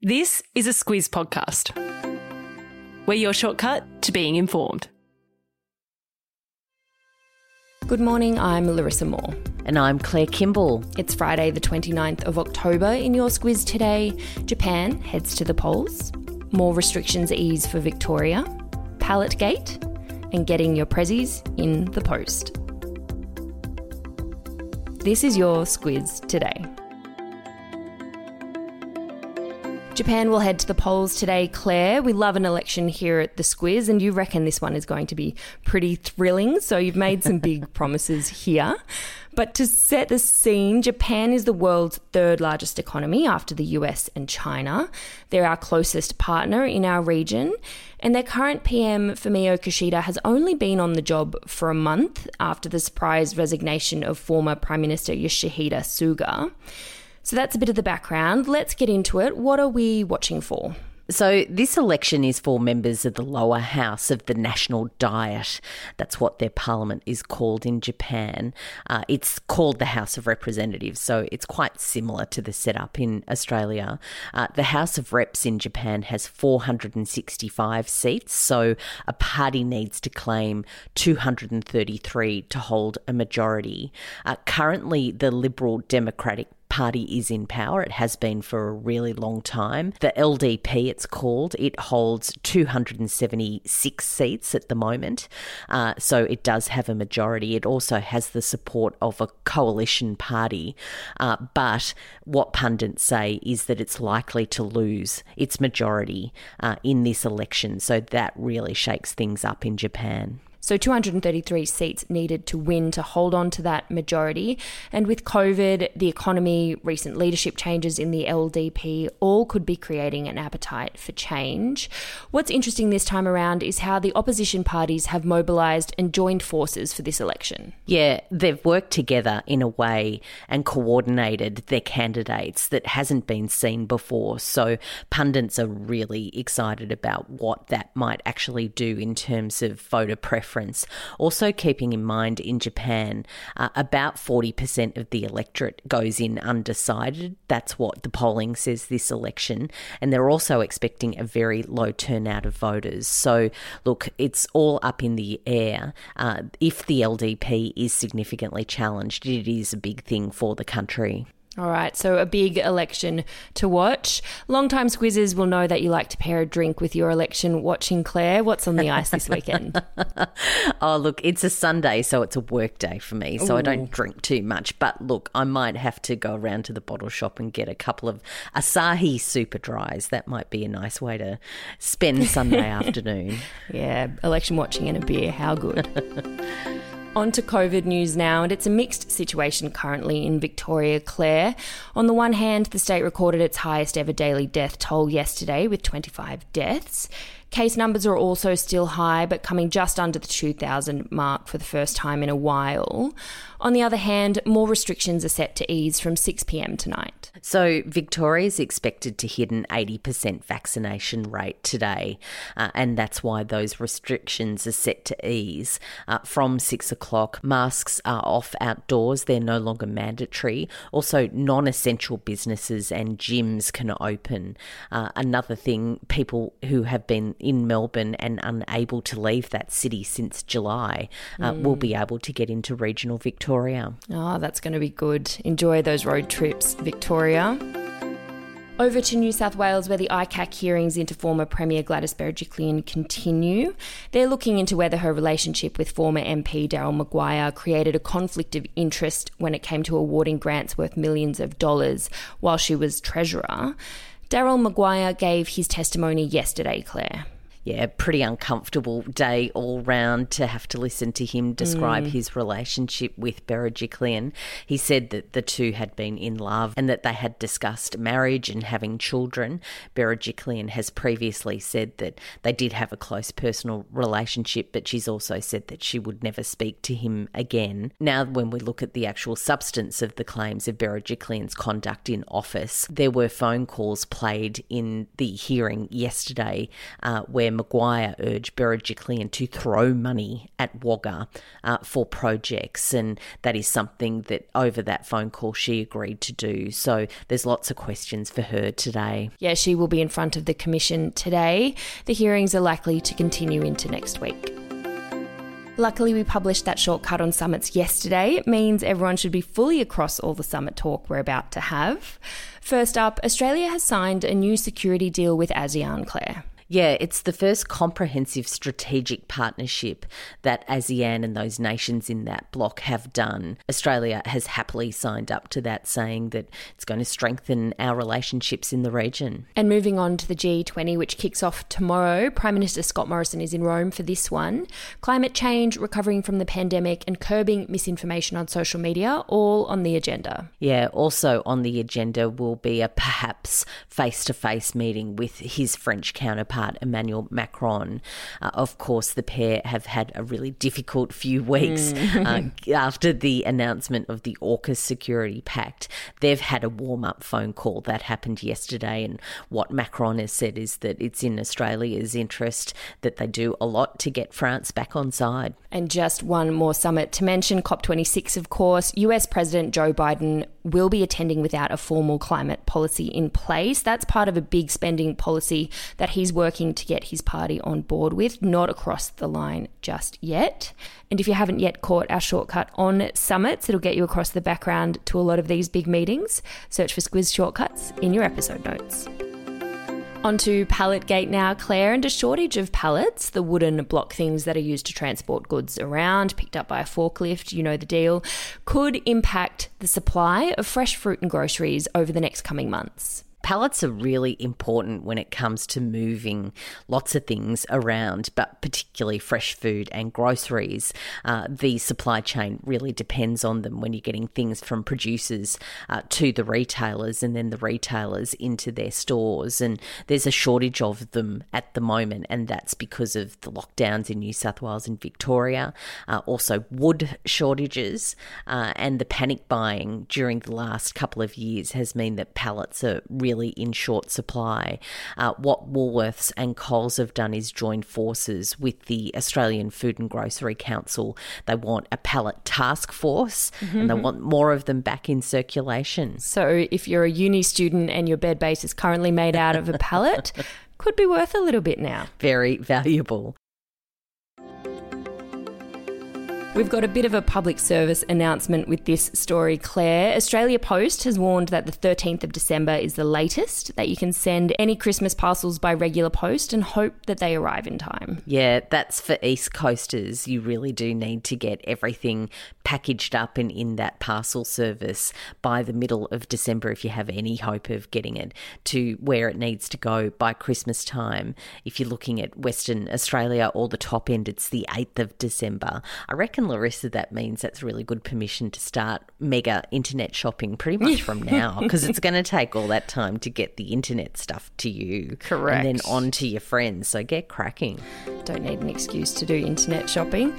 This is a Squiz podcast. We're your shortcut to being informed. Good morning, I'm Larissa Moore. And I'm Claire Kimball. It's Friday, the 29th of October. In your Squiz today, Japan heads to the polls, more restrictions ease for Victoria, pallet gate, and getting your prezzies in the post. This is your Squiz today. Japan will head to the polls today, Claire. We love an election here at the Squiz, and you reckon this one is going to be pretty thrilling. So you've made some big promises here. But to set the scene, Japan is the world's third largest economy after the US and China. They're our closest partner in our region. And their current PM, Fumio Kishida, has only been on the job for a month after the surprise resignation of former Prime Minister Yoshihide Suga. So that's a bit of the background. Let's get into it. What are we watching for? So, this election is for members of the lower house of the National Diet. That's what their parliament is called in Japan. Uh, it's called the House of Representatives, so it's quite similar to the setup in Australia. Uh, the House of Reps in Japan has 465 seats, so a party needs to claim 233 to hold a majority. Uh, currently, the Liberal Democratic party is in power. It has been for a really long time. The LDP, it's called, it holds 276 seats at the moment. Uh, so it does have a majority. It also has the support of a coalition party. Uh, but what pundits say is that it's likely to lose its majority uh, in this election. So that really shakes things up in Japan. So 233 seats needed to win to hold on to that majority. And with COVID, the economy, recent leadership changes in the LDP, all could be creating an appetite for change. What's interesting this time around is how the opposition parties have mobilised and joined forces for this election. Yeah, they've worked together in a way and coordinated their candidates that hasn't been seen before. So pundits are really excited about what that might actually do in terms of voter preference Also, keeping in mind in Japan, uh, about 40% of the electorate goes in undecided. That's what the polling says this election. And they're also expecting a very low turnout of voters. So, look, it's all up in the air. Uh, if the LDP is significantly challenged, it is a big thing for the country. All right, so a big election to watch. Longtime squizzes will know that you like to pair a drink with your election watching Claire. What's on the ice this weekend? oh, look, it's a Sunday, so it's a work day for me, so Ooh. I don't drink too much. But look, I might have to go around to the bottle shop and get a couple of Asahi Super Dries. That might be a nice way to spend Sunday afternoon. Yeah, election watching and a beer. How good. On to COVID news now, and it's a mixed situation currently in Victoria, Claire. On the one hand, the state recorded its highest ever daily death toll yesterday with 25 deaths. Case numbers are also still high, but coming just under the 2,000 mark for the first time in a while. On the other hand, more restrictions are set to ease from 6 pm tonight. So, Victoria is expected to hit an 80% vaccination rate today, uh, and that's why those restrictions are set to ease. Uh, from 6 o'clock, masks are off outdoors, they're no longer mandatory. Also, non essential businesses and gyms can open. Uh, another thing, people who have been in Melbourne and unable to leave that city since July uh, mm. will be able to get into regional Victoria. Oh, that's going to be good. Enjoy those road trips, Victoria. Over to New South Wales, where the ICAC hearings into former Premier Gladys Berejiklian continue. They're looking into whether her relationship with former MP Daryl Maguire created a conflict of interest when it came to awarding grants worth millions of dollars while she was Treasurer. Daryl Maguire gave his testimony yesterday, Claire yeah, pretty uncomfortable day all round to have to listen to him describe mm. his relationship with Berejiklian. He said that the two had been in love and that they had discussed marriage and having children. Berejiklian has previously said that they did have a close personal relationship, but she's also said that she would never speak to him again. Now, when we look at the actual substance of the claims of Berejiklian's conduct in office, there were phone calls played in the hearing yesterday uh, where Maguire urged Berejiklian to throw money at Wagga uh, for projects, and that is something that over that phone call she agreed to do. So there's lots of questions for her today. Yeah, she will be in front of the Commission today. The hearings are likely to continue into next week. Luckily, we published that shortcut on summits yesterday. It means everyone should be fully across all the summit talk we're about to have. First up, Australia has signed a new security deal with ASEAN, Claire. Yeah, it's the first comprehensive strategic partnership that ASEAN and those nations in that bloc have done. Australia has happily signed up to that, saying that it's going to strengthen our relationships in the region. And moving on to the G20, which kicks off tomorrow, Prime Minister Scott Morrison is in Rome for this one. Climate change, recovering from the pandemic, and curbing misinformation on social media, all on the agenda. Yeah, also on the agenda will be a perhaps face to face meeting with his French counterpart Emmanuel Macron. Uh, of course, the pair have had a really difficult few weeks mm. uh, after the announcement of the AUKUS Security Pact. They've had a warm up phone call that happened yesterday, and what Macron has said is that it's in Australia's interest that they do a lot to get France back on side. And just one more summit to mention COP26, of course. US President Joe Biden will be attending without a formal climate policy in place. That's part of a big spending policy that he's working to get his party on board with, not across the line just yet. And if you haven't yet caught our shortcut on summits, it'll get you across the background to a lot of these big meetings. Search for Squiz Shortcuts in your episode notes. Onto pallet gate now, Claire, and a shortage of pallets, the wooden block things that are used to transport goods around, picked up by a forklift, you know the deal, could impact the supply of fresh fruit and groceries over the next coming months. Pallets are really important when it comes to moving lots of things around, but particularly fresh food and groceries. Uh, the supply chain really depends on them when you're getting things from producers uh, to the retailers and then the retailers into their stores. And there's a shortage of them at the moment, and that's because of the lockdowns in New South Wales and Victoria, uh, also wood shortages, uh, and the panic buying during the last couple of years has meant that pallets are really really in short supply. Uh, what Woolworths and Coles have done is join forces with the Australian Food and Grocery Council. They want a pallet task force mm-hmm. and they mm-hmm. want more of them back in circulation. So if you're a uni student and your bed base is currently made out of a pallet, could be worth a little bit now. Very valuable. We've got a bit of a public service announcement with this story, Claire. Australia Post has warned that the 13th of December is the latest that you can send any Christmas parcels by regular post and hope that they arrive in time. Yeah, that's for East Coasters. You really do need to get everything packaged up and in that parcel service by the middle of December if you have any hope of getting it to where it needs to go by Christmas time. If you're looking at Western Australia or the top end, it's the 8th of December. I reckon Larissa, that means that's really good permission to start mega internet shopping pretty much from now because it's going to take all that time to get the internet stuff to you. Correct. And then on to your friends. So get cracking. Don't need an excuse to do internet shopping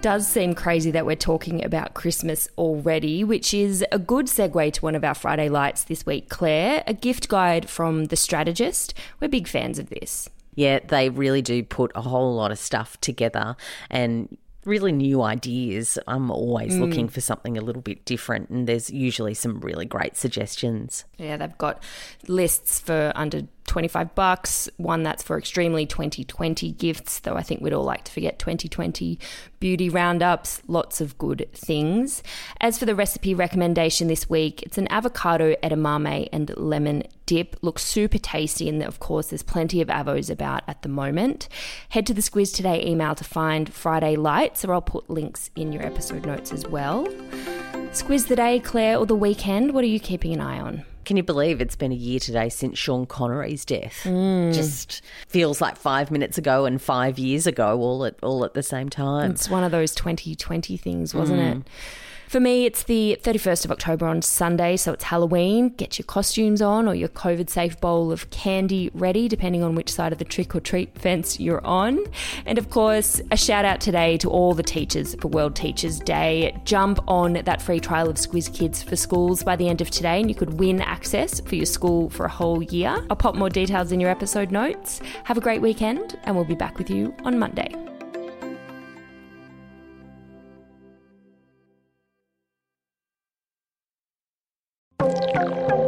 does seem crazy that we're talking about Christmas already, which is a good segue to one of our Friday Lites this week, Claire, a gift guide from The Strategist. We're big fans of this. Yeah, they really do put a whole lot of stuff together and really new ideas. I'm always mm. looking for something a little bit different, and there's usually some really great suggestions. Yeah, they've got lists for under 25 bucks, one that's for extremely 2020 gifts, though I think we'd all like to forget 2020 beauty roundups, lots of good things. As for the recipe recommendation this week, it's an avocado edamame and lemon dip. Looks super tasty, and of course, there's plenty of avos about at the moment. Head to the Squiz Today email to find Friday Lites, or I'll put links in your episode notes as well. Squiz the day, Claire, or the weekend, what are you keeping an eye on? Can you believe it's been a year today since Sean Connery's death? Mm. Just feels like five minutes ago and five years ago, all at all at the same time. It's one of those 2020 things, wasn't mm. it? For me, it's the 31st of October on Sunday, so it's Halloween. Get your costumes on or your COVID safe bowl of candy ready, depending on which side of the trick or treat fence you're on. And of course, a shout out today to all the teachers for World Teachers Day. Jump on that free trial of Squiz Kids for schools by the end of today, and you could win access for your school for a whole year. I'll pop more details in your episode notes. Have a great weekend, and we'll be back with you on Monday. thank you.